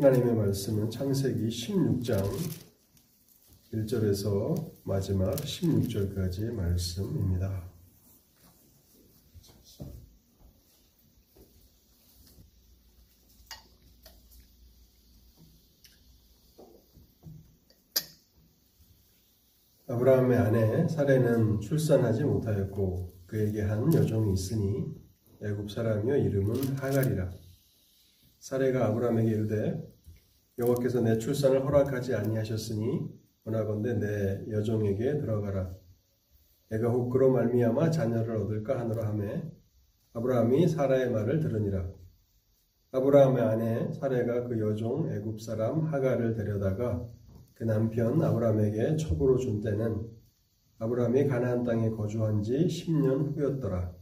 하나님의 말씀은 창세기 16장 1절에서 마지막 16절까지의 말씀입니다. 아브라함의 아내 사레는 출산하지 못하였고 그에게 한 여종이 있으니 애굽 사람이요 이름은 하갈이라. 사레가 아브라함에게 이르되 여호와께서 내 출산을 허락하지 아니하셨으니 원하건대 내 여종에게 들어가라. 내가 혹 그로 말미암아 자녀를 얻을까 하노라 하매 아브라함이 사라의 말을 들으니라. 아브라함의 아내 사레가 그 여종 애굽 사람 하갈을 데려다가 그 남편 아브라함에게 첩으로 준 때는 아브라함이 가나안 땅에 거주한 지 10년 후였더라.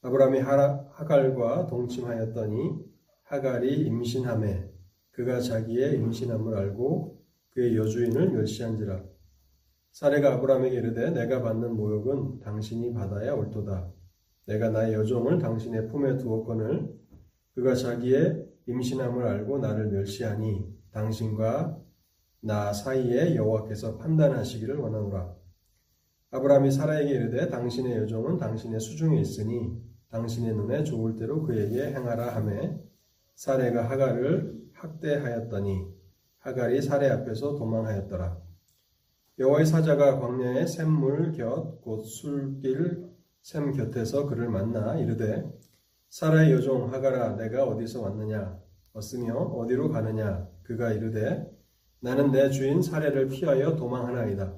아브라함이 하갈과 동침하였더니 하갈이 임신함에 그가 자기의 임신함을 알고 그의 여주인을 멸시한지라. 사례가 아브라함에게 이르되 내가 받는 모욕은 당신이 받아야 옳도다. 내가 나의 여종을 당신의 품에 두었거늘 그가 자기의 임신함을 알고 나를 멸시하니 당신과 나 사이에 여호와께서 판단하시기를 원하노라. 아브라함이 사라에게 이르되 당신의 여종은 당신의 수중에 있으니 당신의 눈에 좋을 대로 그에게 행하라 하매 사레가 하갈을 학대하였더니 하갈이 사레 앞에서 도망하였더라. 여호와의 사자가 광야의 샘물 곁 곧 술길 샘 곁에서 그를 만나 이르되 사라의 여종 하갈아 내가 어디서 왔느냐 왔으며 어디로 가느냐 그가 이르되 나는 내 주인 사례를 피하여 도망하나이다.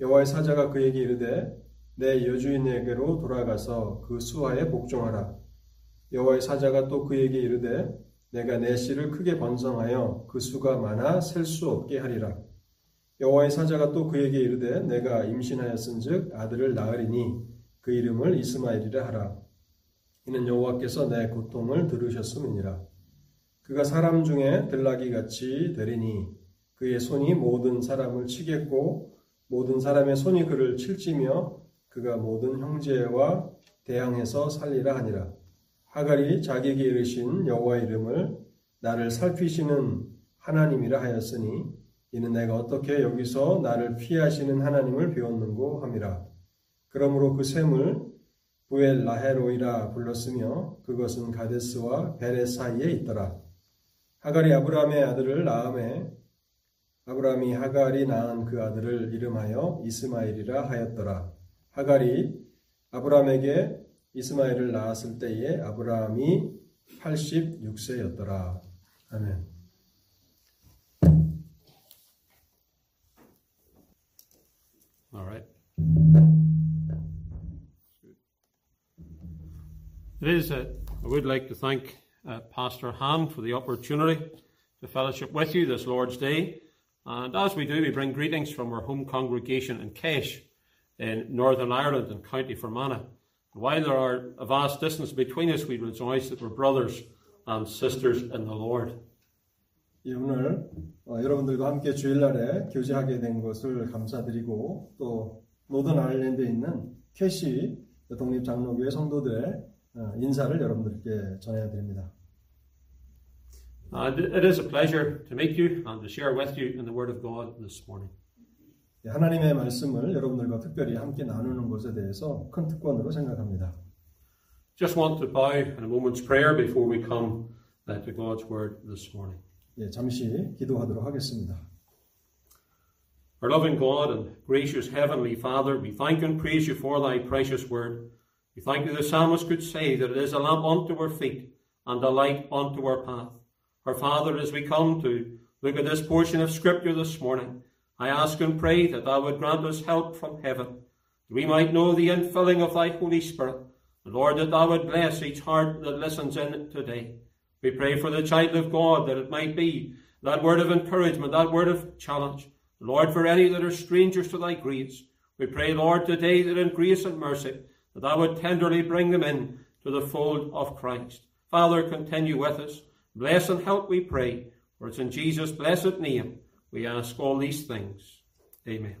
여호와의 사자가 그에게 이르되 내 여주인에게로 돌아가서 그 수하에 복종하라. 여호와의 사자가 또 그에게 이르되 내가 내 씨를 크게 번성하여 그 수가 많아 셀 수 없게 하리라. 여호와의 사자가 또 그에게 이르되 내가 임신하였은즉 아들을 낳으리니 그 이름을 이스마엘이라 하라. 이는 여호와께서 내 고통을 들으셨음이니라. 그가 사람 중에 들나귀 같이 되리니 그의 손이 모든 사람을 치겠고 모든 사람의 손이 그를 칠지며 그가 모든 형제와 대항해서 살리라 하니라. 하갈이 자기에게 이르신 여호와의 이름을 나를 살피시는 하나님이라 하였으니 이는 내가 어떻게 여기서 나를 피하시는 하나님을 배웠는고 함이라. 그러므로 그 샘을 부엘 라헤로이라 불렀으며 그것은 가데스와 베레 사이에 있더라. 하갈이 아브라함의 아들을 낳음에 아브라함이 하갈이 낳은 그 아들을 이름하여 이스마엘이라 하였더라. 하갈이 아브라함에게 이스마엘을 낳았을 때에 아브라함이 86세였더라. 아멘. All right. It is, uh, I would like to thank uh, Pastor Ham for the opportunity to fellowship with you this Lord's Day. And as we do, we bring greetings from our home congregation in Kesh in Northern Ireland and County Fermanagh. While there are a vast distance between us, we rejoice that we're brothers and sisters in the Lord. 예, 오늘 어, 여러분들과 함께 주일날에 교제하게 된 것을 감사드리고 또 노던 아일랜드에 있는 캐시 독립장로교회 성도들의 어, 인사를 여러분들께 전해드립니다. And it is a pleasure to meet you and to share with you in the Word of God this morning. 예, 하나님의 말씀을 여러분들과 특별히 함께 나누는 것에 대해서 큰 특권으로 생각합니다. Just want to bow in a moment's prayer before we come uh, to God's Word this morning. 예, 잠시 기도하도록 하겠습니다. Our loving God and gracious Heavenly Father, we thank and praise you for thy precious Word. We thank you the psalmist could say that it is a lamp unto our feet and a light unto our path. Our Father, as we come to look at this portion of Scripture this morning, I ask and pray that thou would grant us help from heaven, that we might know the infilling of thy Holy Spirit. Lord, that thou would bless each heart that listens in today. We pray for the child of God that it might be that word of encouragement, that word of challenge. Lord, for any that are strangers to thy grace, we pray, Lord, today that in grace and mercy, that thou would tenderly bring them in to the fold of Christ. Father, continue with us. Bless and help, we pray, for it's in Jesus' blessed name we ask all these things. Amen.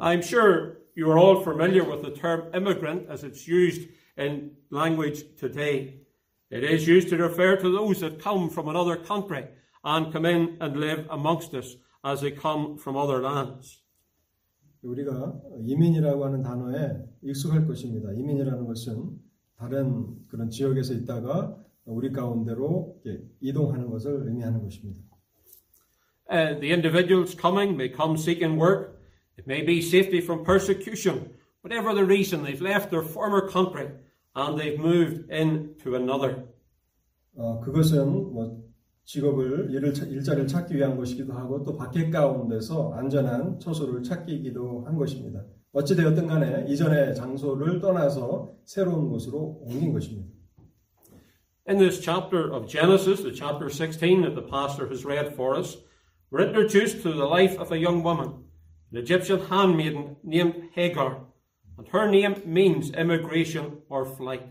I'm sure you are all familiar with the term immigrant as it's used in language today. It is used to refer to those that come from another country and come in and live amongst us as they come from other lands. 우리가 이민이라고 하는 단어에 익숙할 것입니다. 이민이라는 것은 다른 그런 지역에서 있다가 우리 가운데로 이렇게 이동하는 것을 의미하는 것입니다. Uh, the individuals coming may come seeking work. It may be safety from persecution. Whatever the reason, they've left their former country and they've moved into another. 어, 그것은 뭐 직업을 일을 차- 일자리를 찾기 위한 것이기도 하고 또 밖에 가운데서 안전한 처소를 찾기도 한 것입니다. 어찌 되었든 간에 이전의 장소를 떠나서 새로운 곳으로 옮긴 것입니다. In this chapter of Genesis, the chapter 16 that the pastor has read for us, we're introduced to the life of a young woman, an Egyptian handmaiden named Hagar. And her name means immigration or flight.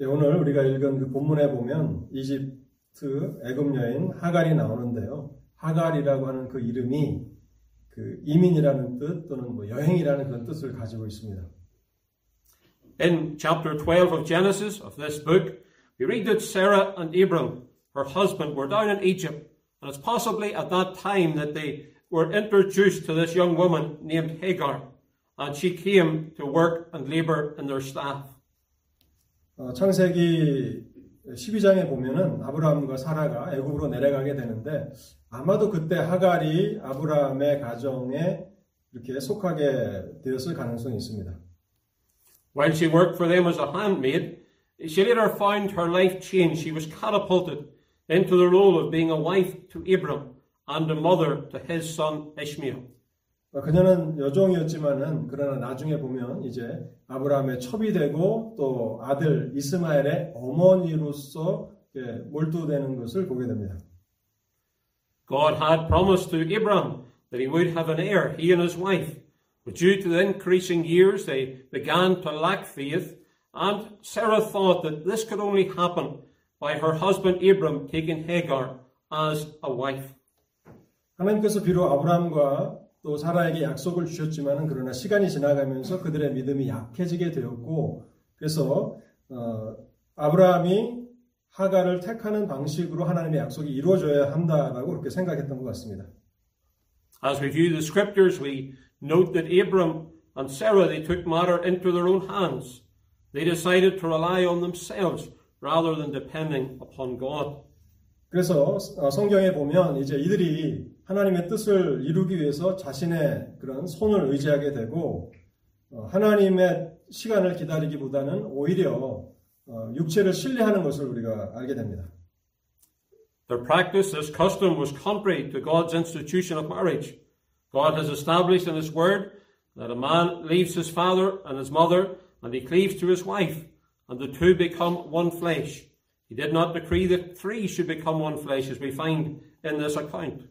예, 오늘 우리가 읽은 그 본문에 보면 이집트 애굽 여인 하갈이 나오는데요. 하갈이라고 하는 그 이름이 그 이민이라는 뜻 또는 뭐 여행이라는 그런 뜻을 가지고 있습니다. In chapter 12 of Genesis, of this book, we read that Sarah and Abram, her husband, were down in Egypt. And it's possibly at that time that they were introduced to this young woman named Hagar. And she came to work and labour in their staff. 어, 창세기 12장에 보면은 아브라함과 사라가 애굽으로 내려가게 되는데 아마도 그때 하갈이 아브라함의 가정에 이렇게 속하게 되었을 가능성이 있습니다. While she worked for them as a handmaid, she later found her life changed. She was catapulted into the role of being a wife to Abram and a mother to his son Ishmael. 어, 그녀는 여종이었지만은 그러나 나중에 보면 이제 아브라함의 첩이 되고 또 아들 이스마엘의 어머니로서 이렇게 몰두되는 것을 보게 됩니다. God had promised to Abram that he would have an heir, he and his wife. But due to the increasing years, they began to lack faith, and Sarah thought that this could only happen by her husband Abram taking Hagar as a wife. 하나님께서 비록 아브라함과 또 사라에게 약속을 주셨지만은 그러나 시간이 지나가면서 그들의 믿음이 약해지게 되었고 그래서 어, 아브라함이 하가를 택하는 방식으로 하나님의 약속이 이루어져야 한다라고 그렇게 생각했던 것 같습니다. As we view the scriptures, we note that Abram and Sarah they took matter into their own hands. They decided to rely on themselves rather than depending upon God. 그래서 어, 성경에 보면 이제 이들이 하나님의 뜻을 이루기 위해서 자신의 그런 손을 의지하게 되고 어, 하나님의 시간을 기다리기보다는 오히려 어, 육체를 신뢰하는 것을 우리가 알게 됩니다. Their practice, this custom, was contrary to God's institution of marriage. God has established in His Word that a man leaves his father and his mother and he cleaves to his wife, and the two become one flesh. He did not decree that three should become one flesh, as we find in this account.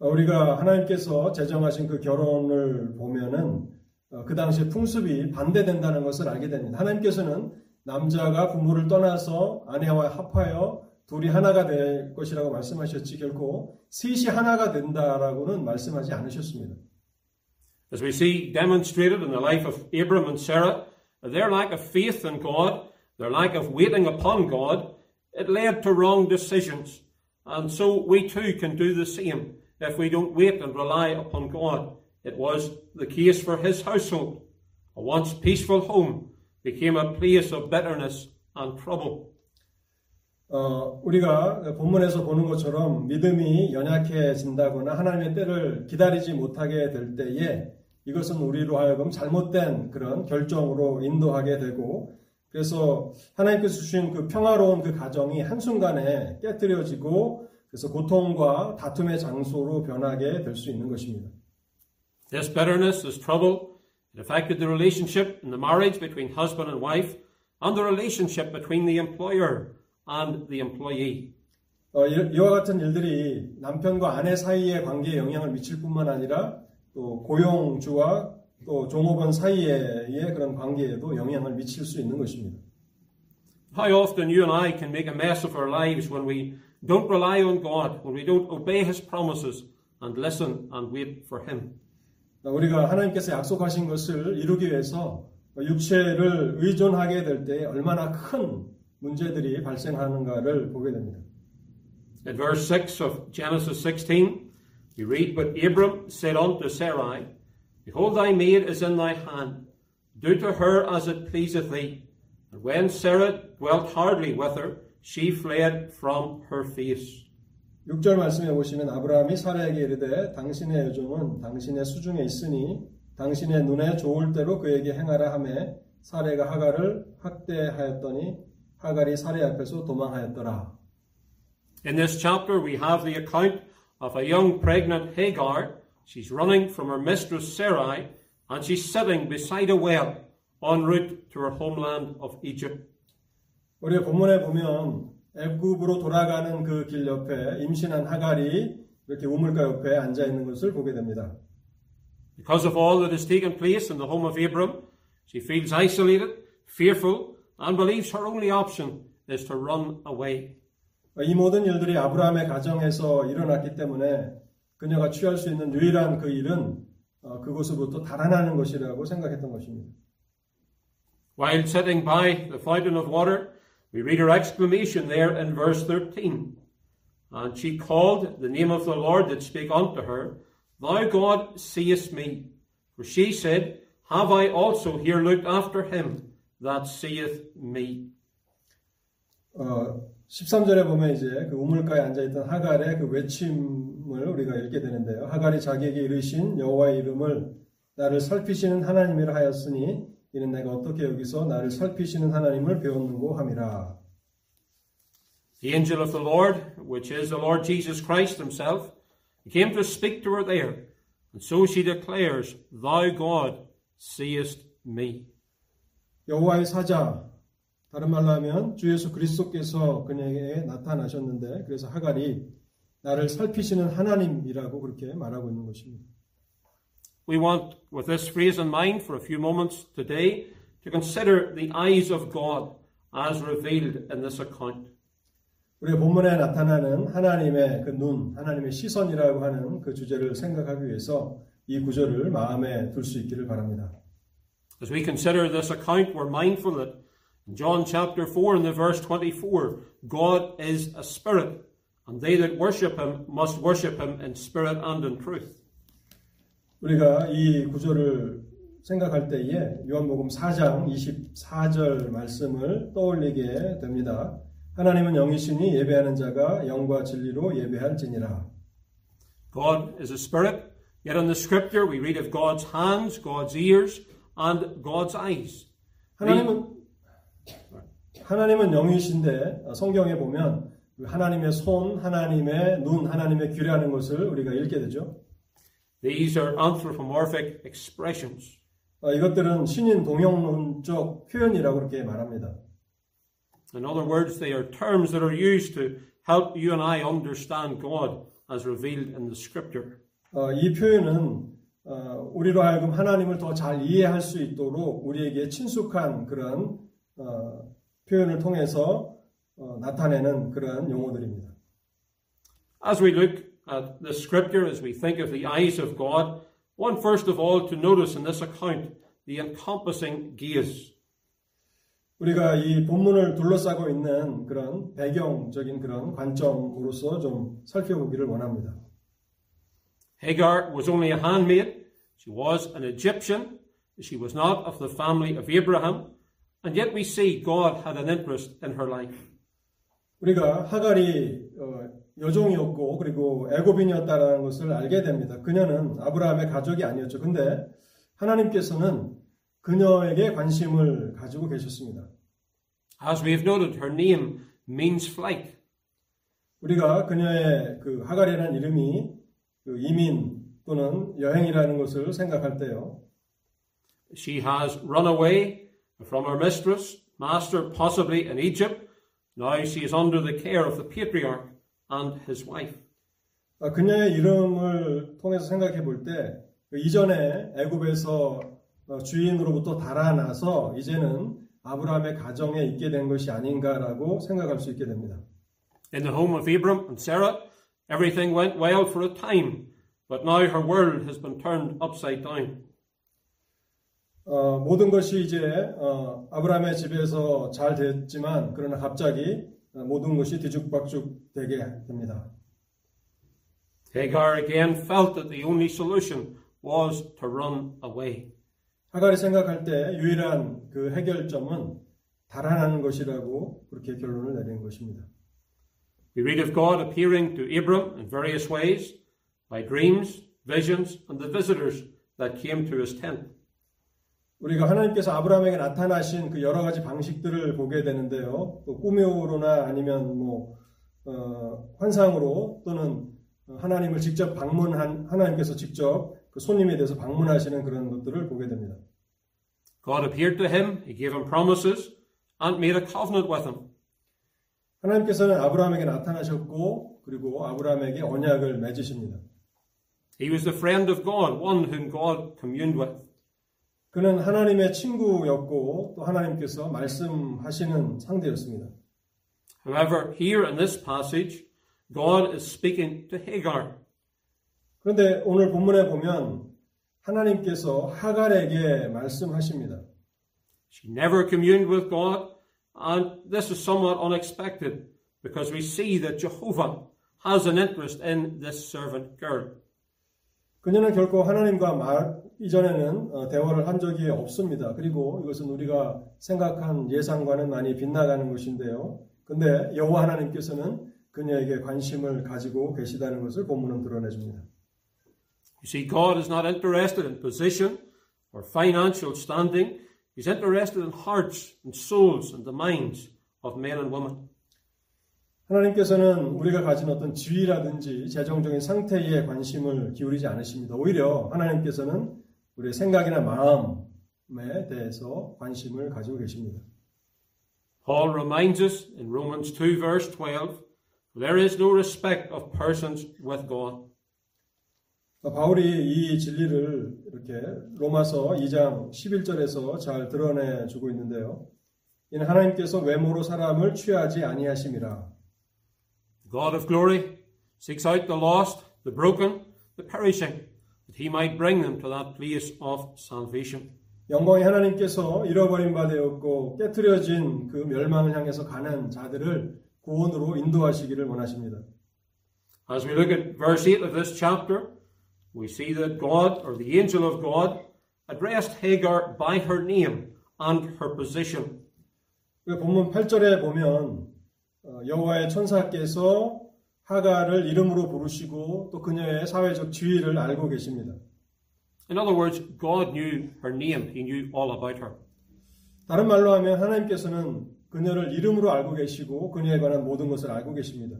어, 우리가 하나님께서 제정하신 그 결혼을 보면은 어, 그 당시에 풍습이 반대된다는 것을 알게 됩니다. 하나님께서는 남자가 부모를 떠나서 아내와 합하여 둘이 하나가 될 것이라고 말씀하셨지 결코 셋이 하나가 된다라고는 말씀하지 않으셨습니다. As we see demonstrated in the life of Abram and Sarah, their lack of faith in God, their lack of waiting upon God, it led to wrong decisions. And so we too can do the same if we don't wait and rely upon God. It was the case for his household. A once peaceful home became a place of bitterness and trouble. 어, 우리가 본문에서 보는 것처럼 믿음이 연약해진다거나 하나님의 때를 기다리지 못하게 될 때에 이것은 우리로 하여금 잘못된 그런 결정으로 인도하게 되고 그래서 하나님께서 주신 그 평화로운 그 가정이 한순간에 깨뜨려지고 그래서 고통과 다툼의 장소로 변하게 될 수 있는 것입니다. This bitterness, this trouble, it affected the relationship in the marriage between husband and wife and the relationship between the employer and the employee. 어, 이- 이와 같은 일들이 남편과 아내 사이의 관계에 영향을 미칠 뿐만 아니라 또 고용주와 또 종업원 사이의 그런 관계에도 영향을 미칠 수 있는 것입니다. How often you and I can make a mess of our lives when we don't rely on God, when we don't obey His promises and listen and wait for Him. 우리가 하나님께서 약속하신 것을 이루기 위해서 육체를 의존하게 될 때 얼마나 큰 문제들이 발생하는가를 보게 됩니다. In verse 6 of Genesis 16, we read, But Abram said unto Sarai, Behold, thy maid is in thy hand. Do to her as it pleaseth thee. And when Sarah dwelt hardly with her, she fled from her face. 6절 말씀에 보시면 아브라함이 사라에게 이르되 당신의 여종은 당신의 수중에 있으니 당신의 눈에 좋을 대로 그에게 행하라 하매 사레가 하갈을 학대하였더니 하갈이 사레 앞에서 도망하였더라. In this chapter, we have the account of a young pregnant Hagar. She's running from her mistress Sarai, and she's sitting beside a well en route to her homeland of Egypt. 우리 본문에 보면 애굽으로 돌아가는 그 길 옆에 임신한 하갈이 이렇게 우물가 옆에 앉아 있는 것을 보게 됩니다. Because of all that has taken place in the home of Abram, she feels isolated, fearful, and believes her only option is to run away. 이 모든 일들이 아브라함의 가정에서 일어났기 때문에 그녀가 취할 수 있는 유일한 그 일은 어, 그곳으로부터 달아나는 것이라고 생각했던 것입니다. While sitting by the fountain of water, we read her exclamation there in verse 13. And she called the name of the Lord that spake unto her, Thou God seest me. For she said, Have I also here looked after him that seeth me? 어, 13절에 보면 이제 그 우물가에 앉아있던 하갈의 그 외침을 우리가 읽게 되는데요. 하갈이 자기에게 이르신 여호와의 이름을 나를 살피시는 하나님이라 하였으니 이는 내가 어떻게 여기서 나를 살피시는 하나님을 배웠는고 함이라. The angel of the Lord, which is the Lord Jesus Christ himself, came to speak to her there. And so she declares, Thou God seest me. 여호와의 사자 다른 말로 하면 주 예수 그리스도께서 그녀에게 나타나셨는데 그래서 하갈이 나를 살피시는 하나님이라고 그렇게 말하고 있는 것입니다. We want, with this phrase in mind for a few moments today, to consider the eyes of God as revealed in this account. 우리 본문에 나타나는 하나님의 그 눈, 하나님의 시선이라고 하는 그 주제를 생각하기 위해서 이 구절을 마음에 둘 수 있기를 바랍니다. As we consider this account, we're mindful that John chapter 4 and the verse 24, God is a spirit, and they that worship him must worship him in spirit and in truth. 우리가 이 구절을 생각할 때에 요한복음 4장 24절 말씀을 떠올리게 됩니다. 하나님은 영이시니 예배하는 자가 영과 진리로 예배할지니라. God is a spirit, yet in the scripture we read of God's hands, God's ears, and God's eyes. 하나님은 하나님은 영이신데 성경에 보면 하나님의 손, 하나님의 눈, 하나님의 귀라는 것을 우리가 읽게 되죠. These are anthropomorphic expressions. 어, 이것들은 신인 동영론적 표현이라고 그렇게 말합니다. In other words, they are terms that are used to help you and I understand God as revealed in the scripture. 어, 이 표현은 어, 우리로 하여금 하나님을 더 잘 이해할 수 있도록 우리에게 친숙한 그런 어, 표현을 통해서 어, 나타내는 그런 용어들입니다. As we look at the scripture, as we think of the eyes of God, one first of all to notice in this account the encompassing gaze. 우리가 이 본문을 둘러싸고 있는 그런 배경적인 그런 관점으로서 좀 살펴보기를 원합니다. Hagar was only a handmaid. She was an Egyptian. She was not of the family of Abraham. And yet we see God had an interest in her life. 우리가 하갈이 어, 여종이었고 그리고 애굽인이었다라는 것을 알게 됩니다. 그녀는 아브라함의 가족이 아니었죠. 근데 하나님께서는 그녀에게 관심을 가지고 계셨습니다. As we have noted, her name means flight. 우리가 그녀의 그 하갈이라는 이름이 그 이민 또는 여행이라는 것을 생각할 때요. She has run away from her mistress, master, possibly in Egypt. Now she is under the care of the patriarch and his wife. 아, 그녀의 이름을 통해서 생각해 볼때 그 이전에 애굽에서 어, 주인으로부터 달아나서 이제는 아브라함의 가정에 있게 된 것이 아닌가라고 생각할 수 있게 됩니다. In the home of Abram and Sarah, everything went well for a time, but now her world has been turned upside down. 어, 모든 것이 이제 어, 아브라함의 집에서 잘 됐지만 그러나 갑자기 어, 모든 것이 뒤죽박죽 되게 됩니다. Hagar again felt that the only solution was to run away. 하갈이 생각할 때 유일한 그 해결점은 달아나는 것이라고 그렇게 결론을 내린 것입니다. We read of God appearing to Abram in various ways by dreams, visions, and the visitors that came to his tent. 우리가 하나님께서 아브라함에게 나타나신 그 여러 가지 방식들을 보게 되는데요. 또 꿈으로나 아니면 뭐 어, 환상으로 또는 하나님을 직접 방문한 하나님께서 직접 그 손님에 대해서 방문하시는 그런 것들을 보게 됩니다. God appeared to him, he gave him promises, and made a covenant with him. 하나님께서는 아브라함에게 나타나셨고 그리고 아브라함에게 언약을 맺으십니다. He was the friend of God, one whom God communed with. 그는 하나님의 친구였고 또 하나님께서 말씀하시는 상대였습니다. However, here in this passage, God is speaking to Hagar. 그런데 오늘 본문에 보면 하나님께서 하갈에게 말씀하십니다. She never communed with God, and this is somewhat unexpected because we see that Jehovah has an interest in this servant girl. 그녀는 결코 하나님과 말 이전에는 어, 대화를 한 적이 없습니다. 그리고 이것은 우리가 생각한 예상과는 많이 빗나가는 것인데요. 근데 여호와 하나님께서는 그녀에게 관심을 가지고 계시다는 것을 본문은 드러내줍니다. You see, God is not interested in position or financial standing. He's interested in hearts and souls and the minds of men and women. 하나님께서는 우리가 가진 어떤 지위라든지 재정적인 상태에 관심을 기울이지 않으십니다. 오히려 하나님께서는 우리의 생각이나 마음에 대해서 관심을 가지고 계십니다. Paul reminds us in Romans 2 verse 12, there is no respect of persons with God. 바울이 이 진리를 이렇게 로마서 2장 11절에서 잘 드러내 주고 있는데요. 이는 하나님께서 외모로 사람을 취하지 아니하심이라. God of glory seeks out the lost, the broken, the perishing, that he might bring them to that place of salvation. 영광의 하나님께서 잃어버린 바 되었고 깨트려진 그 멸망을 향해서 가는 자들을 구원으로 인도하시기를 원하십니다. As we look at verse 8 of this chapter, we see that God, or the angel of God, addressed Hagar by her name and her position. 그 본문 8절에 보면 어, 여호와의 천사께서 하가를 이름으로 부르시고 또 그녀의 사회적 지위를 알고 계십니다. In other words, God knew her name. He knew all about her. 다른 말로 하면 하나님께서는 그녀를 이름으로 알고 계시고 그녀에 관한 모든 것을 알고 계십니다.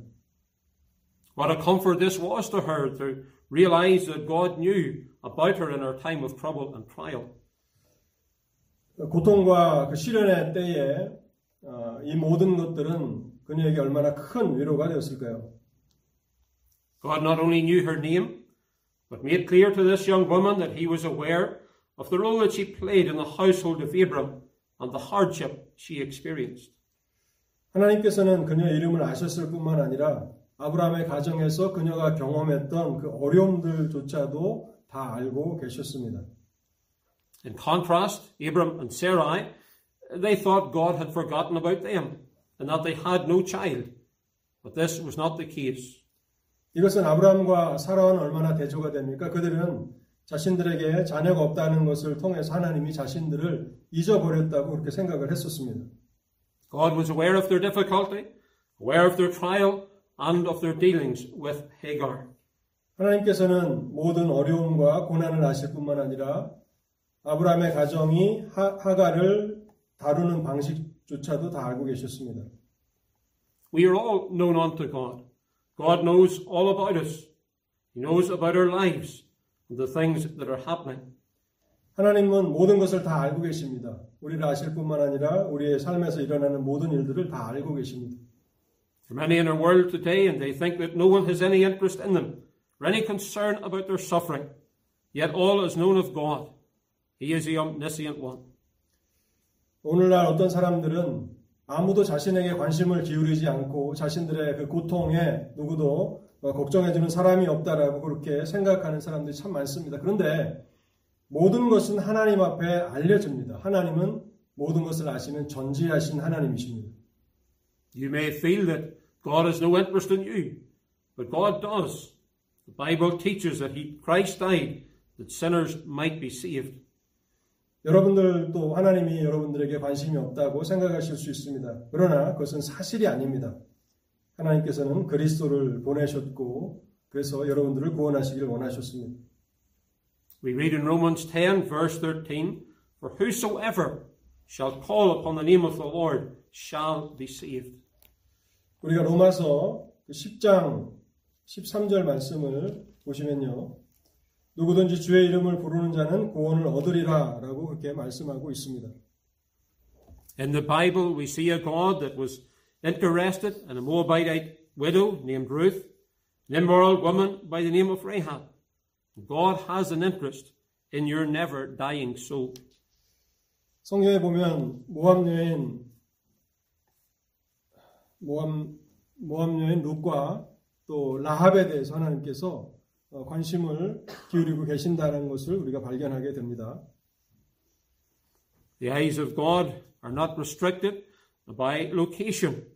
What a comfort this was to her to realize that God knew about her in her time of trouble and trial. 고통과 그 시련의 때에 어, 이 모든 것들은 그녀에게 얼마나 큰 위로가 되었을까요? God not only knew her name, but made clear to this young woman that he was aware of the role that she played in the household of Abram and the hardship she experienced. 하나님께서는 그녀의 이름을 아셨을 뿐만 아니라 아브라함의 가정에서 그녀가 경험했던 그 어려움들조차도 다 알고 계셨습니다. In contrast, Abram and Sarai, they thought God had forgotten about them and that they had no child. But this was not the case. 이것은 아브라함과 사라와는 얼마나 대조가 됩니까? 그들은 자신들에게 자녀가 없다는 것을 통해서 하나님이 자신들을 잊어버렸다고 그렇게 생각을 했었습니다. God was aware of their difficulty, aware of their trial, and of their dealings with Hagar. 하나님께서는 모든 어려움과 고난을 아실 뿐만 아니라 아브라함의 가정이 하, 하가를 다루는 방식조차도 다 알고 계셨습니다. We are all known unto God. God knows all about us. He knows about our lives and the things that are happening. 하나님은 모든 것을 다 알고 계십니다. 우리를 아실 뿐만 아니라 우리의 삶에서 일어나는 모든 일들을 다 알고 계십니다. There are many in our world today, and they think that no one has any interest in them or any concern about their suffering. Yet all is known of God. He is the omniscient one. 오늘날 어떤 사람들은 아무도 자신에게 관심을 기울이지 않고 자신들의 그 고통에 누구도 걱정해주는 사람이 없다라고 그렇게 생각하는 사람들이 참 많습니다. 그런데 모든 것은 하나님 앞에 알려집니다. 하나님은 모든 것을 아시는 전지하신 하나님이십니다. You may feel that God has no interest in you, but God does. The Bible teaches that he, Christ died that sinners might be saved. 여러분들도 하나님이 여러분들에게 관심이 없다고 생각하실 수 있습니다. 그러나 그것은 사실이 아닙니다. 하나님께서는 그리스도를 보내셨고 그래서 여러분들을 구원하시기를 원하셨습니다. We read in Romans 10, verse 13, For whosoever shall call upon the name of the Lord shall be saved. 우리가 로마서 10장 13절 말씀을 보시면요. 누구든지 주의 이름을 부르는 자는 구원을 얻으리라 라고 그렇게 말씀하고 있습니다. In the Bible, we see a God that was interested in a Moabite widow named Ruth, an immoral woman by the name of Rahab. God has an interest in your never dying soul. 성경에 보면 모함 여인 모함 모함 여인 룻과 또 라합에 대해서 하나님께서 어, 관심을 기울이고 계신다는 것을 우리가 발견하게 됩니다. The eyes of God are not restricted by location.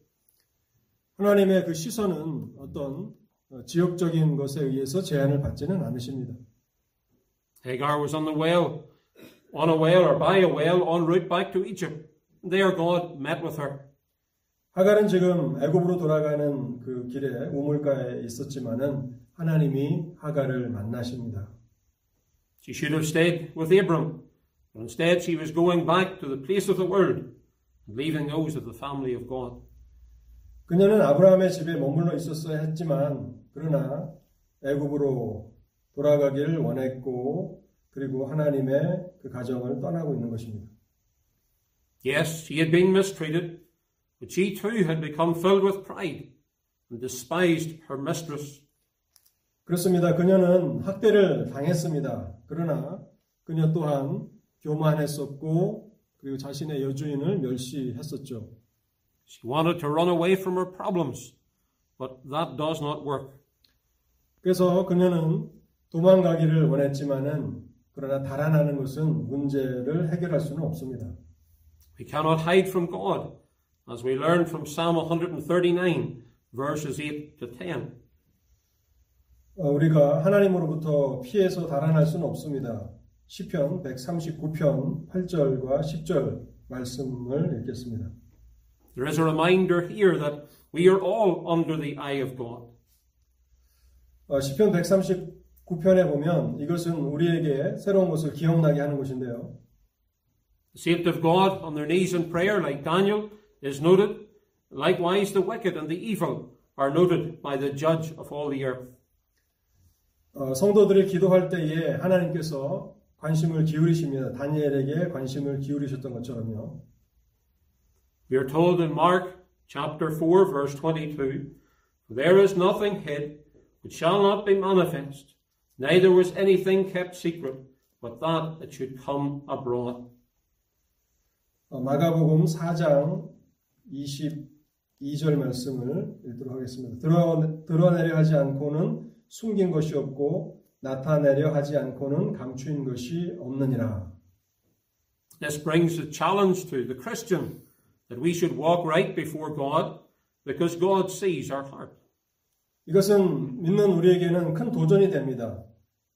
하나님의 그 시선은 어떤 어, 지역적인 것에 의해서 제한을 받지는 않으십니다. Hagar was on the well, on a well or by a well en route back to Egypt. There God met with her. 하갈은 지금 애굽으로 돌아가는 그 길에 우물가에 있었지만은 하나님이 하갈을 만나십니다. She should have stayed with Abram, but instead she was going back to the place of the world leaving those of the family of God. 그녀는 아브라함의 집에 머물러 있었어야 했지만 그러나 애굽으로 돌아가기를 원했고 그리고 하나님의 그 가정을 떠나고 있는 것입니다. Yes, she had been mistreated, but she too had become filled with pride and despised her mistress. 그렇습니다. 그녀는 학대를 당했습니다. 그러나 그녀 또한 교만했었고 그리고 자신의 여주인을 멸시했었죠. She wanted to run away from her problems, but that does not work. 그래서 그녀는 도망가기를 원했지만은 그러나 달아나는 것은 문제를 해결할 수는 없습니다. We cannot hide from God, as we learn from Psalm 139, verses 8 to 10. 어, 우리가 하나님으로부터 피해서 달아날 수는 없습니다. 시편 139편 8절과 10절 말씀을 읽겠습니다. There is a reminder here that we are all under the eye of God. 어, 시편 139편에 보면 이것은 우리에게 새로운 것을 기억나게 하는 것인데요. The saint of God on their knees in prayer, like Daniel, is noted. Likewise, the wicked and the evil are noted by the judge of all the earth. 어, 성도들이 기도할 때에 하나님께서 관심을 기울이십니다. 다니엘에게 관심을 기울이셨던 것처럼요. We are told in Mark chapter 4, verse 22 There is nothing hid which shall not be manifest, neither was anything kept secret, but that it should come abroad. 어, 마가복음 4장 22절 말씀을 읽도록 하겠습니다. 드러, 드러내려 하지 않고는 숨긴 것이 없고 나타내려 하지 않고는 감추인 것이 없느니라. This brings the challenge to the Christian that we should walk right before God because God sees our heart. 이것은 믿는 우리에게는 큰 도전이 됩니다.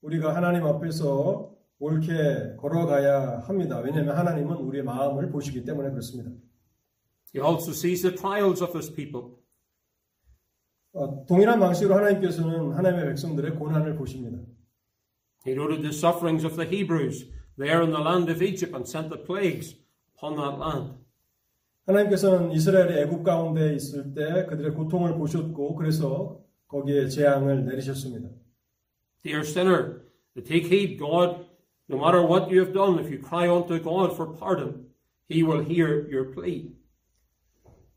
우리가 하나님 앞에서 옳게 걸어가야 합니다. 왜냐하면 하나님은 우리의 마음을 보시기 때문에 그렇습니다. He also sees the trials of his people. 어, 동일한 방식으로 하나님께서는 하나님의 백성들의 고난을 보십니다. He noted the sufferings of the Hebrews there in the land of Egypt and sent the plagues upon that land. 하나님께서는 이스라엘이 애굽 가운데 있을 때 그들의 고통을 보셨고 그래서 거기에 재앙을 내리셨습니다. Dear sinner, take heed, God, no matter what you have done, if you cry unto God for pardon, He will hear your plea.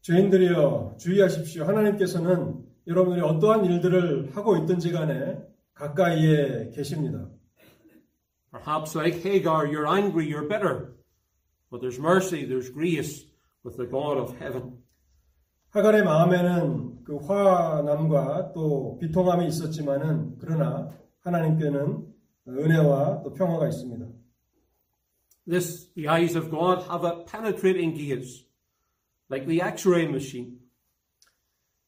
죄인들이여 주의하십시오. 하나님께서는 여러분들이 어떠한 일들을 하고 있든지 간에 가까이에 계십니다. Perhaps like Hagar, you're angry, you're bitter, but there's mercy, there's grace with the God of heaven. 하갈의 마음에는 그 화남과 또 비통함이 있었지만은 그러나 하나님께는 은혜와 또 평화가 있습니다. This, the eyes of God have a penetrating gaze, like the X-ray machine.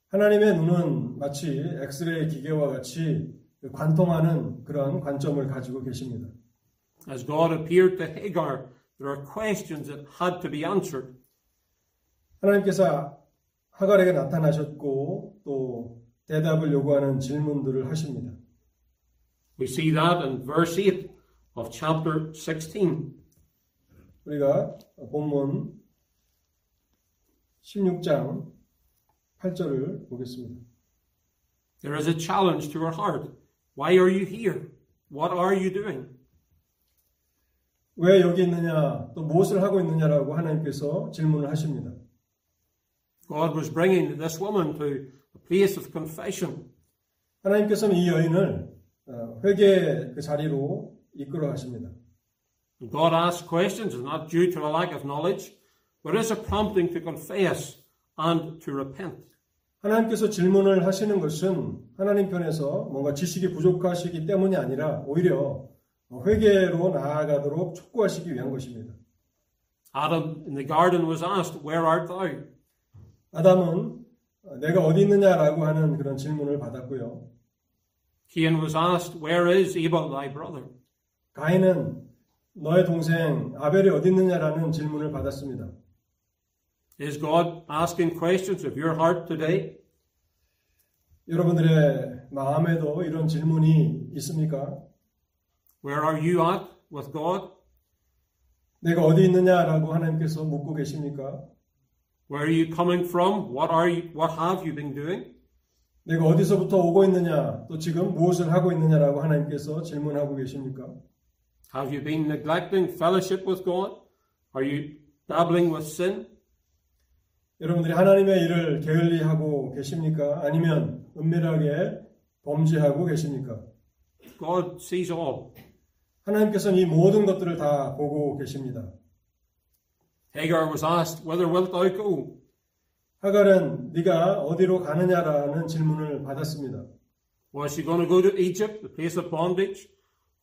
하나님의 눈은 마치 엑스레이 기계와 같이 관통하는 그런 관점을 가지고 계십니다. As God appeared to Hagar, there are questions that had to be answered. 하나님께서 하갈에게 나타나셨고 또 대답을 요구하는 질문들을 하십니다. We see that in verse 8 of chapter 16. 우리가 본문 16장 8절을 보겠습니다. There is a challenge to her heart. Why are you here? What are you doing? 왜 여기 있느냐, 또 무엇을 하고 있느냐라고 하나님께서 질문을 하십니다. God was bringing this woman to a place of confession. 하나님께서는 이 여인을 어, 회개의 그 자리로 이끌어 가십니다. And God asks questions is not due to a lack of knowledge, but is a prompting to confess and to repent. 하나님께서 질문을 하시는 것은 하나님 편에서 뭔가 지식이 부족하시기 때문이 아니라 오히려 회개로 나아가도록 촉구하시기 위한 것입니다. Adam in the garden was asked, Where art thou? 아담은 내가 어디 있느냐라고 하는 그런 질문을 받았고요. Cain was asked, Where is Abel thy brother? 가인은 너의 동생 아벨이 어디 있느냐라는 질문을 받았습니다. Is God asking questions of your heart today? 여러분들의 마음에도 이런 질문이 있습니까? Where are you at with God? 내가 어디 있느냐라고 하나님께서 묻고 계십니까? Where are you coming from? What are you what have you been doing? 내가 어디서부터 오고 있느냐, 또 지금 무엇을 하고 있느냐라고 하나님께서 질문하고 계십니까? Have you been neglecting fellowship with God? Are you dabbling with sin? 여러분들이 하나님의 일을 게을리 하고 계십니까? 아니면 은밀하게 범죄하고 계십니까? God sees all. 하나님께서는 이 모든 것들을 다 보고 계십니다. Hagar was asked, Whither wilt thou go? 하갈은 네가 어디로 가느냐라는 질문을 받았습니다. Was she going to go to Egypt, the place of bondage,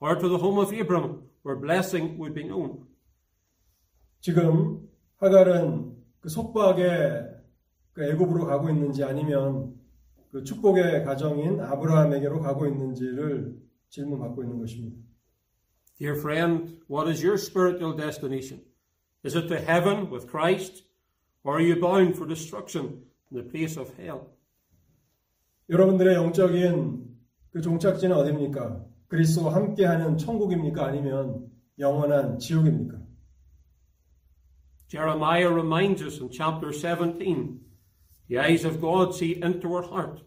or to the home of Abram, where blessing would be known? 지금 하갈은 그 속박의 그 애굽으로 가고 있는지 아니면 그 축복의 가정인 아브라함에게로 가고 있는지를 질문받고 있는 것입니다. Dear friend, what is your spiritual destination? Is it to heaven with Christ, or are you bound for destruction in the place of hell? 여러분들의 영적인 그 종착지는 어디입니까? 그리스도와 함께하는 천국입니까? 아니면 영원한 지옥입니까? Jeremiah reminds us in chapter 17 the eyes of God see into our heart.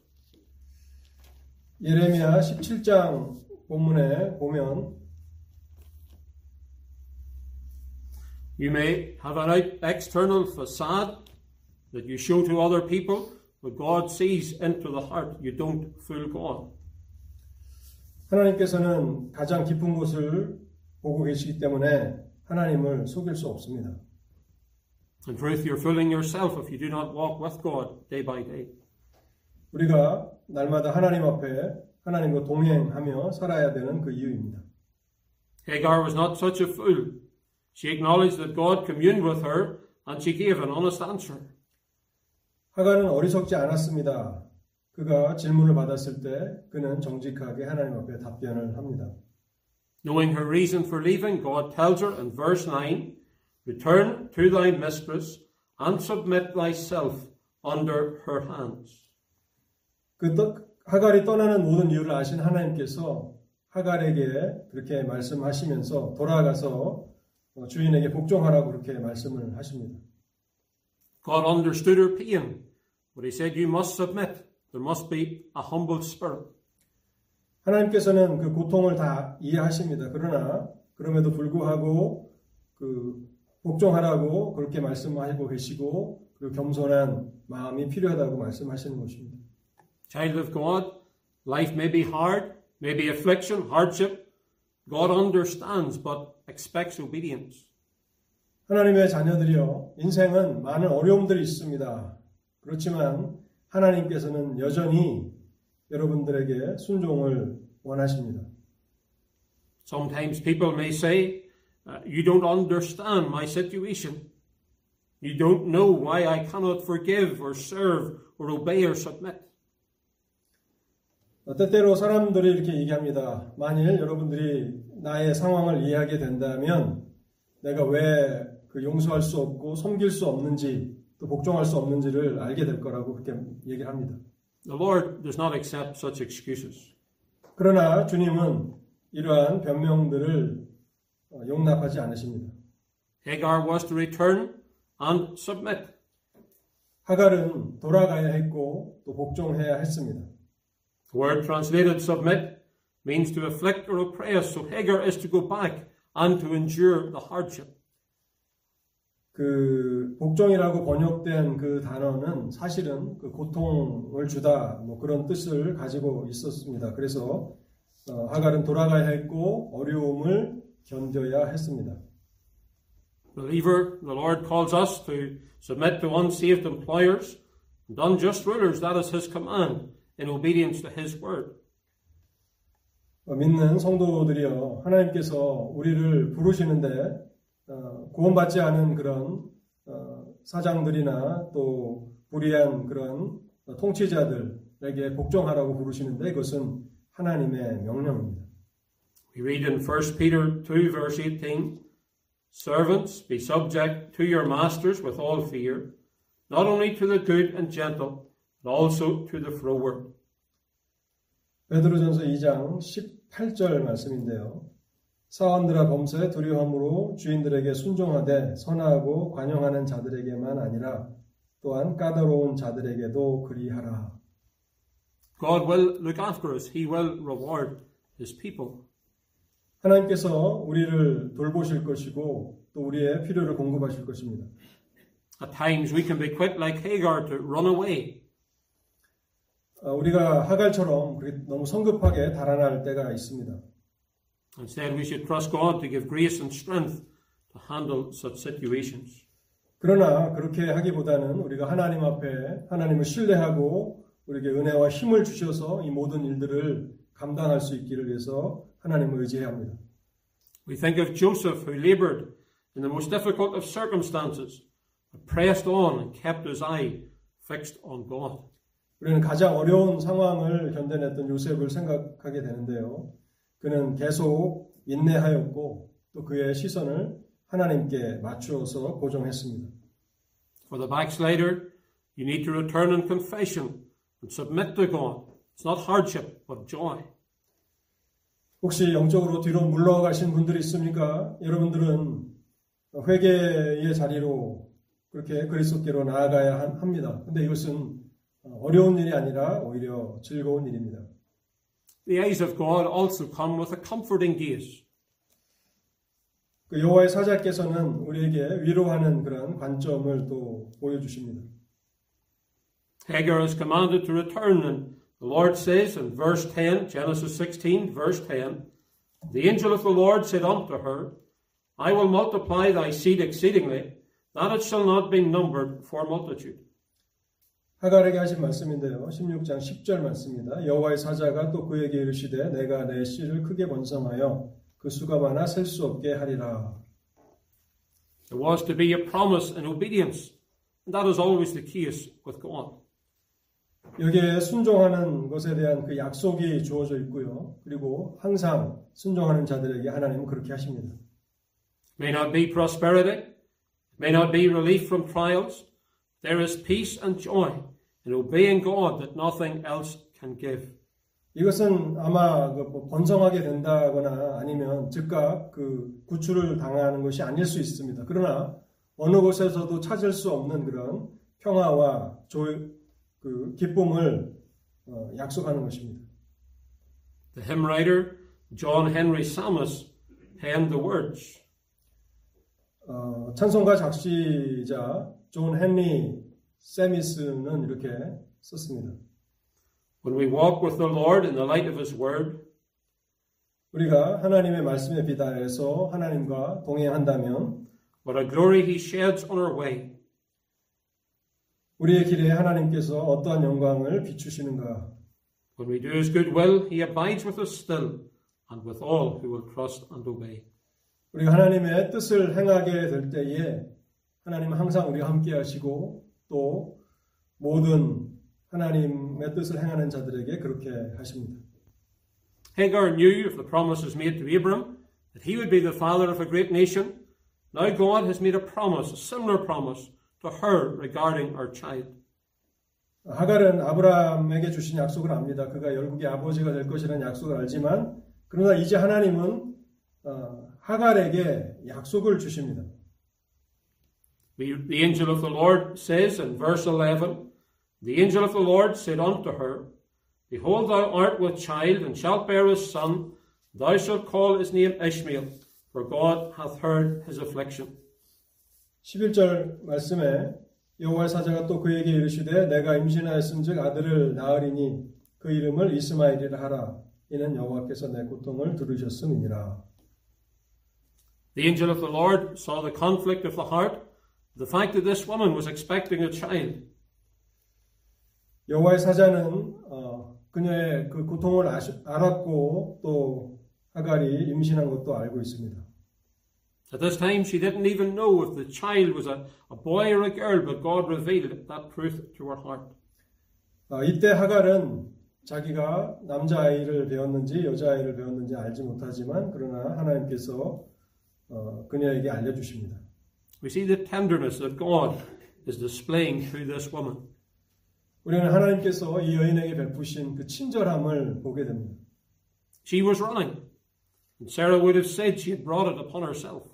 예레미야 17장 본문에 보면 You may have an out- external facade that you show to other people, but God sees into the heart. You don't fool God. 하나님께서는 가장 깊은 곳을 보고 계시기 때문에 하나님을 속일 수 없습니다. In truth, you're fooling yourself if you do not walk with God day by day. 우리가 날마다 하나님 앞에 하나님과 동행하며 살아야 되는 그 이유입니다. Hagar was not such a fool. She acknowledged that God communed with her and she gave an honest answer. 하가는 어리석지 않았습니다. 그가 질문을 받았을 때 그는 정직하게 하나님 앞에 답변을 합니다. Knowing her reason for leaving, God tells her in verse 9 Return to thy mistress and submit thyself under her hands. 그 떠- 하갈이 떠나는 모든 이유를 아신 하나님께서 하갈에게 그렇게 말씀하시면서 돌아가서 어, 주인에게 복종하라고 그렇게 말씀을 하십니다. God understood her pain, but he said, You must submit. There must be a humble spirit. 하나님께서는 그 고통을 다 이해하십니다. 그러나 그럼에도 불구하고 그 복종하라고 그렇게 말씀하고 계시고 그 겸손한 마음이 필요하다고 말씀하시는 것입니다. Child of God, life may be hard, may be affliction, hardship. God understands, but expects obedience. 하나님의 자녀들이여 인생은 많은 어려움들이 있습니다. 그렇지만 하나님께서는 여전히 여러분들에게 순종을 원하십니다. Sometimes people may say, Uh, you don't understand my situation. You don't know why I cannot forgive or serve or obey or submit. 어, 때때로 사람들이 이렇게 얘기합니다. 만일 여러분들이 나의 상황을 이해하게 된다면 내가 왜 그 용서할 수 없고 섬길 수 없는지 또 복종할 수 없는지를 알게 될 거라고 그렇게 얘기를 합니다. The Lord does not accept such excuses. 그러나 주님은 이러한 변명들을 어, 용납하지 않으십니다. Hagar was to return and submit. 하갈은 돌아가야 했고 또 복종해야 했습니다. The word translated submit means to afflict or oppress, so Hagar is to go back and to endure the hardship. 그 복종이라고 번역된 그 단어는 사실은 그 고통을 주다 뭐 그런 뜻을 가지고 있었습니다. 그래서 어, 하갈은 돌아가야 했고 어려움을 견뎌야 했습니다. Believer, the Lord calls us to submit to unsaved employers and unjust rulers. That is His command in obedience to His word. 어, 믿는 성도들이여 하나님께서 우리를 부르시는데 어, 구원받지 않은 그런 어, 사장들이나 또 불의한 그런 통치자들에게 복종하라고 부르시는데 그것은 하나님의 명령입니다. We read in 1 Peter 2, verse 18 Servants, be subject to your masters with all fear, not only to the good and gentle, but also to the froward. 베드로전서 2장 18절 말씀인데요. 사원들아 범사에 두려움으로 주인들에게 순종하되 선하고 관용하는 자들에게만 아니라 또한 까다로운 자들에게도 그리하라. God will look after us, He will reward His people. 하나님께서 우리를 돌보실 것이고 또 우리의 필요를 공급하실 것입니다. At times we can be quick like Hagar to run away. 아, 우리가 하갈처럼 너무 성급하게 달아날 때가 있습니다. Instead, we should trust God to give grace and strength to handle such situations. 그러나 그렇게 하기보다는 우리가 하나님 앞에 하나님을 신뢰하고 우리에게 은혜와 힘을 주셔서 이 모든 일들을 감당할 수 있기를 위해서 하나님을 의지해야 합니다. We think of Joseph, who labored in the most difficult of circumstances, but pressed on and kept his eye fixed on God. 우리는 가장 어려운 상황을 견뎌냈던 요셉을 생각하게 되는데요. 그는 계속 인내하였고 또 그의 시선을 하나님께 맞추어서 고정했습니다. For the backslider, you need to return in confession and submit to God. It's not hardship, but joy. 혹시 영적으로 뒤로 물러가신 분들이 있습니까? 여러분들은 회개의 자리로 그렇게 그리스도께로 나아가야 한- 합니다. 근데 이것은 어려운 일이 아니라 오히려 즐거운 일입니다. The eyes of God also come with a comforting gaze. 그 여호와의 사자께서는 우리에게 위로하는 그런 관점을 또 보여주십니다. Hagar is commanded to return, and the Lord says in verse 10, Genesis 16, verse 10, The angel of the Lord said unto her, I will multiply thy seed exceedingly, that it shall not be numbered for multitude. 하갈에게 하신 말씀인데요. 16장 10절 말씀입니다. 여호와의 사자가 또 그에게 이르시되 내가 내 씨를 크게 번성하여 그 수가 많아 셀 수 없게 하리라. There was to be a promise in obedience, and that is always the case with God. 여기에 순종하는 것에 대한 그 약속이 주어져 있고요. 그리고 항상 순종하는 자들에게 하나님은 그렇게 하십니다. May not be prosperity, may not be relief from trials. There is peace and joy in obeying God that nothing else can give. 이것은 아마 그뭐 번성하게 된다거나 아니면 즉각 그 구출을 당하는 것이 아닐 수 있습니다. 그러나 어느 곳에서도 찾을 수 없는 그런 평화와 조, 그 기쁨을 어, 약속하는 것입니다. The hymn writer John Henry Samus penned the words 어, 찬송가 작시자 존 헨리 세미스는 이렇게 썼습니다. When we walk with the Lord in the light of His Word, 우리가 하나님의 말씀에 비달해서 하나님과 동행한다면 what a glory He sheds on our way. 우리의 길에 하나님께서 어떠한 영광을 비추시는가 When we do His good will, He abides with us still and with all who will trust and obey. 우리가 하나님의 뜻을 행하게 될 때에 하나님은 항상 우리와 함께 하시고 또 모든 하나님의 뜻을 행하는 자들에게 그렇게 하십니다. Hagar knew of the promises made to Abram that he would be the father of a great nation. Now God has made a promise, a similar promise, to her regarding her child. 하갈은 아브라함에게 주신 약속을 압니다. 그가 열국의 아버지가 될 것이라는 약속을 알지만 그러나 이제 하나님은 어, 하갈에게 약속을 주십니다. The, the angel of the Lord says in verse 11, The angel of the Lord said unto her, Behold, thou art with child, and shalt bear a son. Thou shalt call his name Ishmael, for God hath heard his affliction. 11절 말씀에 여호와의 사자가 또 그에게 이르시되 내가 임신하였음즉 아들을 낳으리니 그 이름을 이스마엘이라 하라. 이는 여호와께서 내 고통을 들으셨음이니라. The angel of the Lord saw the conflict of the heart, the fact that this woman was expecting a child. 여호와의 사자는 어, 그녀의 그 고통을 아시, 알았고 또 하갈이 임신한 것도 알고 있습니다. At this time, she didn't even know if the child was a, a boy or a girl, but God revealed that truth to her heart. 어, 이때 하갈은 자기가 남자아이를 배웠는지 여자아이를 배웠는지 알지 못하지만 그러나 하나님께서 어, 그녀에게 알려주십니다. We see the tenderness that God is displaying through this woman. 우리는 하나님께서 이 여인에게 베푸신 그 친절함을 보게 됩니다. She was running, and Sarah would have said she had brought it upon herself.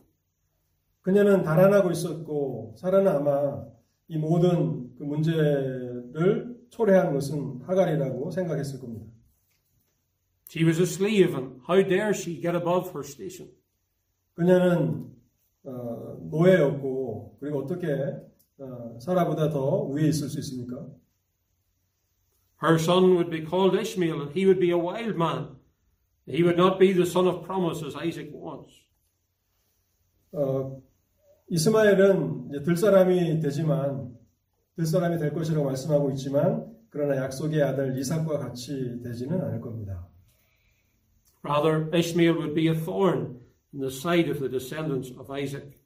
그녀는 달아나고 있었고 사라는 아마 이 모든 그 문제를 초래한 것은 하갈이라고 생각했을 겁니다. She was a slave, and how dare she get above her station? 그녀는 어, 노예였고 그리고 어떻게 어, 사라보다 더 위에 있을 수 있습니까? Her son would be called Ishmael, and he would be a wild man. He would not be the son of promise as Isaac was. 어, 이스마엘은 이제 들사람이 되지만 들 사람이 될 것이라고 말씀하고 있지만 그러나 약속의 아들 이삭과 같이 되지는 않을 겁니다. Rather, Ishmael would be a thorn in the side of the descendants of Isaac.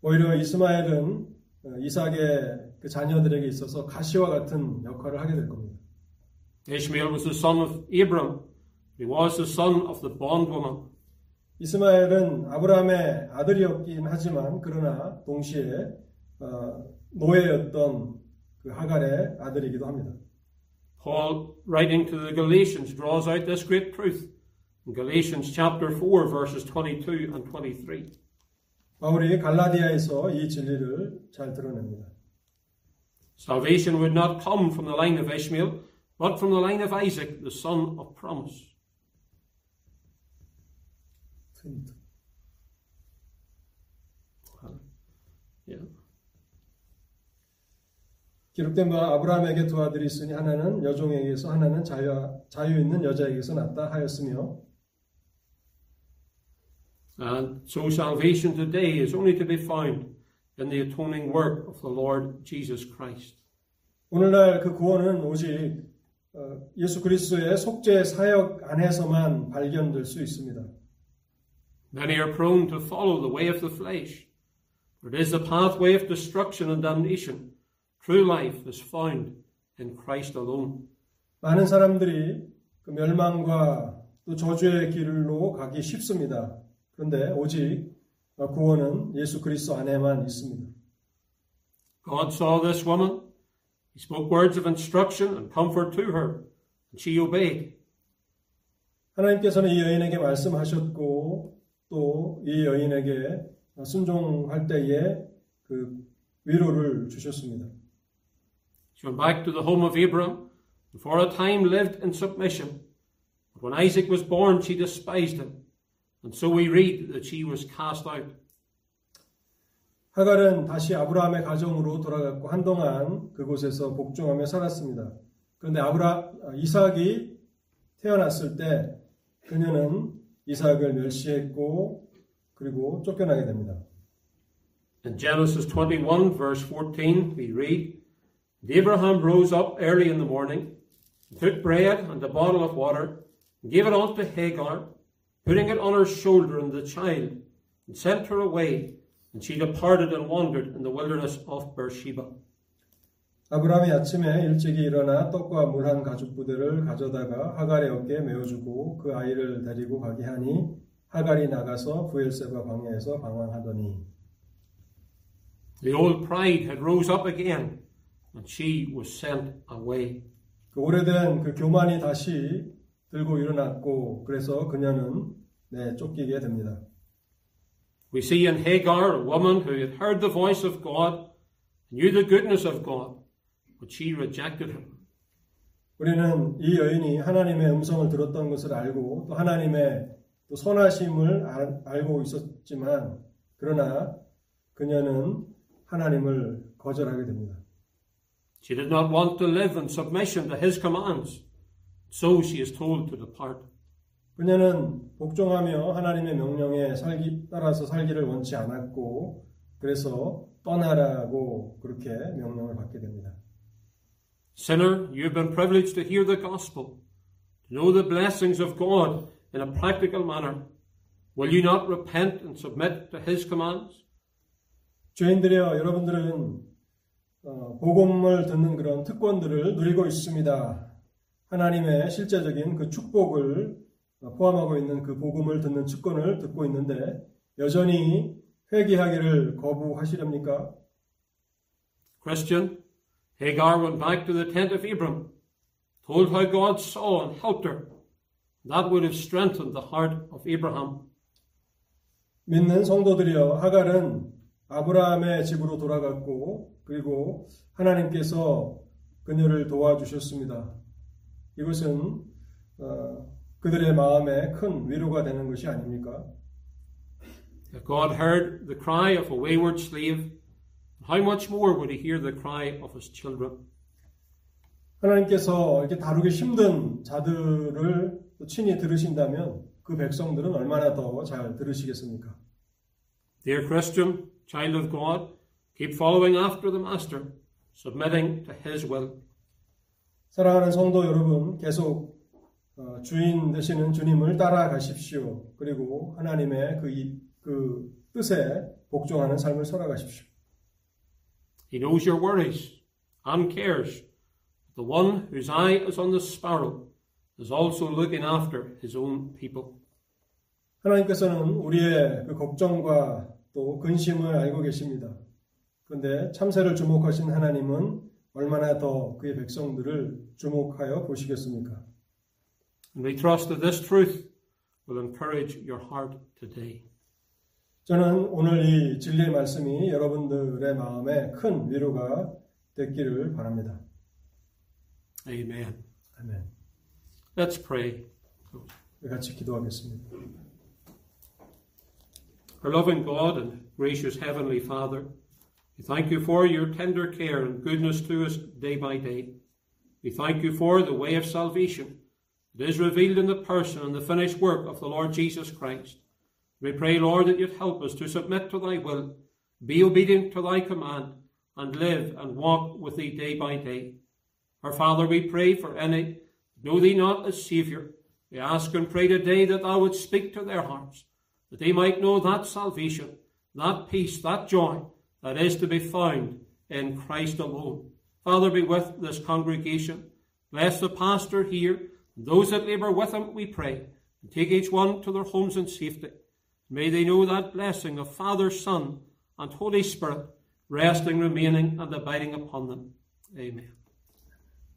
오히려 이스마엘은 어, 이삭의 그 자녀들에게 있어서 가시와 같은 역할을 하게 될 겁니다. Ishmael was the son of Abram. He was the son of the bondwoman. 이스마엘은 아브라함의 아들이었긴 하지만 그러나 동시에 어, 노예였던 그 하갈의 아들이기도 합니다. Paul, writing to the Galatians, draws out this great truth in Galatians chapter 4, verses 22 and 23. 바울이 갈라디아에서 이 진리를 잘 드러냅니다. Salvation would not come from the line of Ishmael, but from the line of Isaac, the son of promise. Yeah. 기록된 바 아브라함에게 두 아들이 있으니 하나는 여종에게서 하나는 자유, 자유 있는 여자에게서 났다 하였으며 And so salvation today is only to be found in the atoning work of the Lord Jesus Christ. 오늘날 그 구원은 오직 어, 예수 그리스도의 속죄 사역 안에서만 발견될 수 있습니다. Many are prone to follow the way of the flesh, for it is the pathway of destruction and damnation. True life is found in Christ alone. 많은 사람들이 그 멸망과 또 저주의 길로 가기 쉽습니다. 그런데 오직 어, 구원은 예수 그리스도 안에만 있습니다. God saw this woman. He spoke words of instruction and comfort to her, and she obeyed. 하나님께서는 이 여인에게 말씀하셨고 또 이 여인에게 순종할 때에 그 위로를 주셨습니다. She went back to the home of Abram, and for a time lived in submission. But when Isaac was born, she despised him, and so we read that she was cast out. 하갈은 다시 아브라함의 가정으로 돌아갔고 한동안 그곳에서 복종하며 살았습니다. 그런데 아브라 이삭이 태어났을 때 그녀는 이삭을 멸시했고 그리고 쫓겨나게 됩니다. In Genesis 21, verse 14, we read, And Abraham rose up early in the morning, and took bread and a bottle of water, and gave it unto Hagar, putting it on her shoulder and the child, and sent her away, and she departed and wandered in the wilderness of Beersheba. 아브라함이 아침에 일찍이 일어나 떡과 물 한 가죽 부대를 가져다가 하갈의 어깨에 메어주고 그 아이를 데리고 가게 하니 하갈이 나가서 부엘세바 광야에서 방황하더니 The old pride had rose up again, and she was sent away. 그 오래된 그 교만이 다시 들고 일어났고 그래서 그녀는 네, 쫓기게 됩니다. We see in Hagar a woman who had heard the voice of God, knew the goodness of God, but she rejected him. 우리는 이 여인이 하나님의 음성을 들었던 것을 알고 또 하나님의 또 선하심을 알, 알고 있었지만 그러나 그녀는 하나님을 거절하게 됩니다. She did not want to live in submission to his commands, so she is told to depart. 그녀는 복종하며 하나님의 명령에 살기, 따라서 살기를 원치 않았고 그래서 떠나라고 그렇게 명령을 받게 됩니다. Sinner, you have been privileged to hear the gospel, to know the blessings of God in a practical manner. Will you not repent and submit to his commands? 죄인들이여 여러분들은 어, 복음을 듣는 그런 특권들을 누리고 있습니다. 하나님의 실제적인 그 축복을 어, 포함하고 있는 그 복음을 듣는 특권을 듣고 있는데 여전히 회개하기를 거부하시렵니까? Christian, Hagar went back to the tent of Abram, told how God saw and helped her. That would have strengthened the heart of Abraham. 믿는 성도들이여 하갈은 아브라함의 집으로 돌아갔고 그리고 하나님께서 그녀를 도와주셨습니다. 이것은 어, 그들의 마음에 큰 위로가 되는 것이 아닙니까? God heard the cry of a wayward slave, how much more would he hear the cry of his children? 하나님께서 이렇게 다루기 힘든 자들을 또 친히 들으신다면 그 백성들은 얼마나 더 잘 들으시겠습니까? Dear Christian, child of God, keep following after the Master, submitting to his will. 사랑하는 성도 여러분, 계속 어, 주인 되시는 주님을 따라가십시오. 그리고 하나님의 그, 이- 그 뜻에 복종하는 삶을 살아가십시오. He knows your worries and cares. The one whose eye is on the sparrow is also looking after his own people. 하나님께서는 우리의 그 걱정과 또 근심을 알고 계십니다. 그런데 참새를 주목하신 하나님은 얼마나 더 그의 백성들을 주목하여 보시겠습니까? And we trust that this truth will encourage your heart today. 저는 오늘 이 진리의 말씀이 여러분들의 마음에 큰 위로가 됐기를 바랍니다. Amen. 아멘. Let's pray. 우리 같이 기도하겠습니다. Our loving God and gracious Heavenly Father, we thank you for your tender care and goodness to us day by day. We thank you for the way of salvation that is revealed in the person and the finished work of the Lord Jesus Christ. We pray, Lord, that you'd help us to submit to thy will, be obedient to thy command, and live and walk with thee day by day. Our Father, we pray for any know thee not as Saviour. We ask and pray today that thou wouldst speak to their hearts, that they might know that salvation, that peace, that joy that is to be found in Christ alone. Father, be with this congregation. Bless the pastor here, and those that labour with him, we pray, and take each one to their homes in safety. May they know that blessing of Father, Son, and Holy Spirit resting, remaining, and abiding upon them. Amen.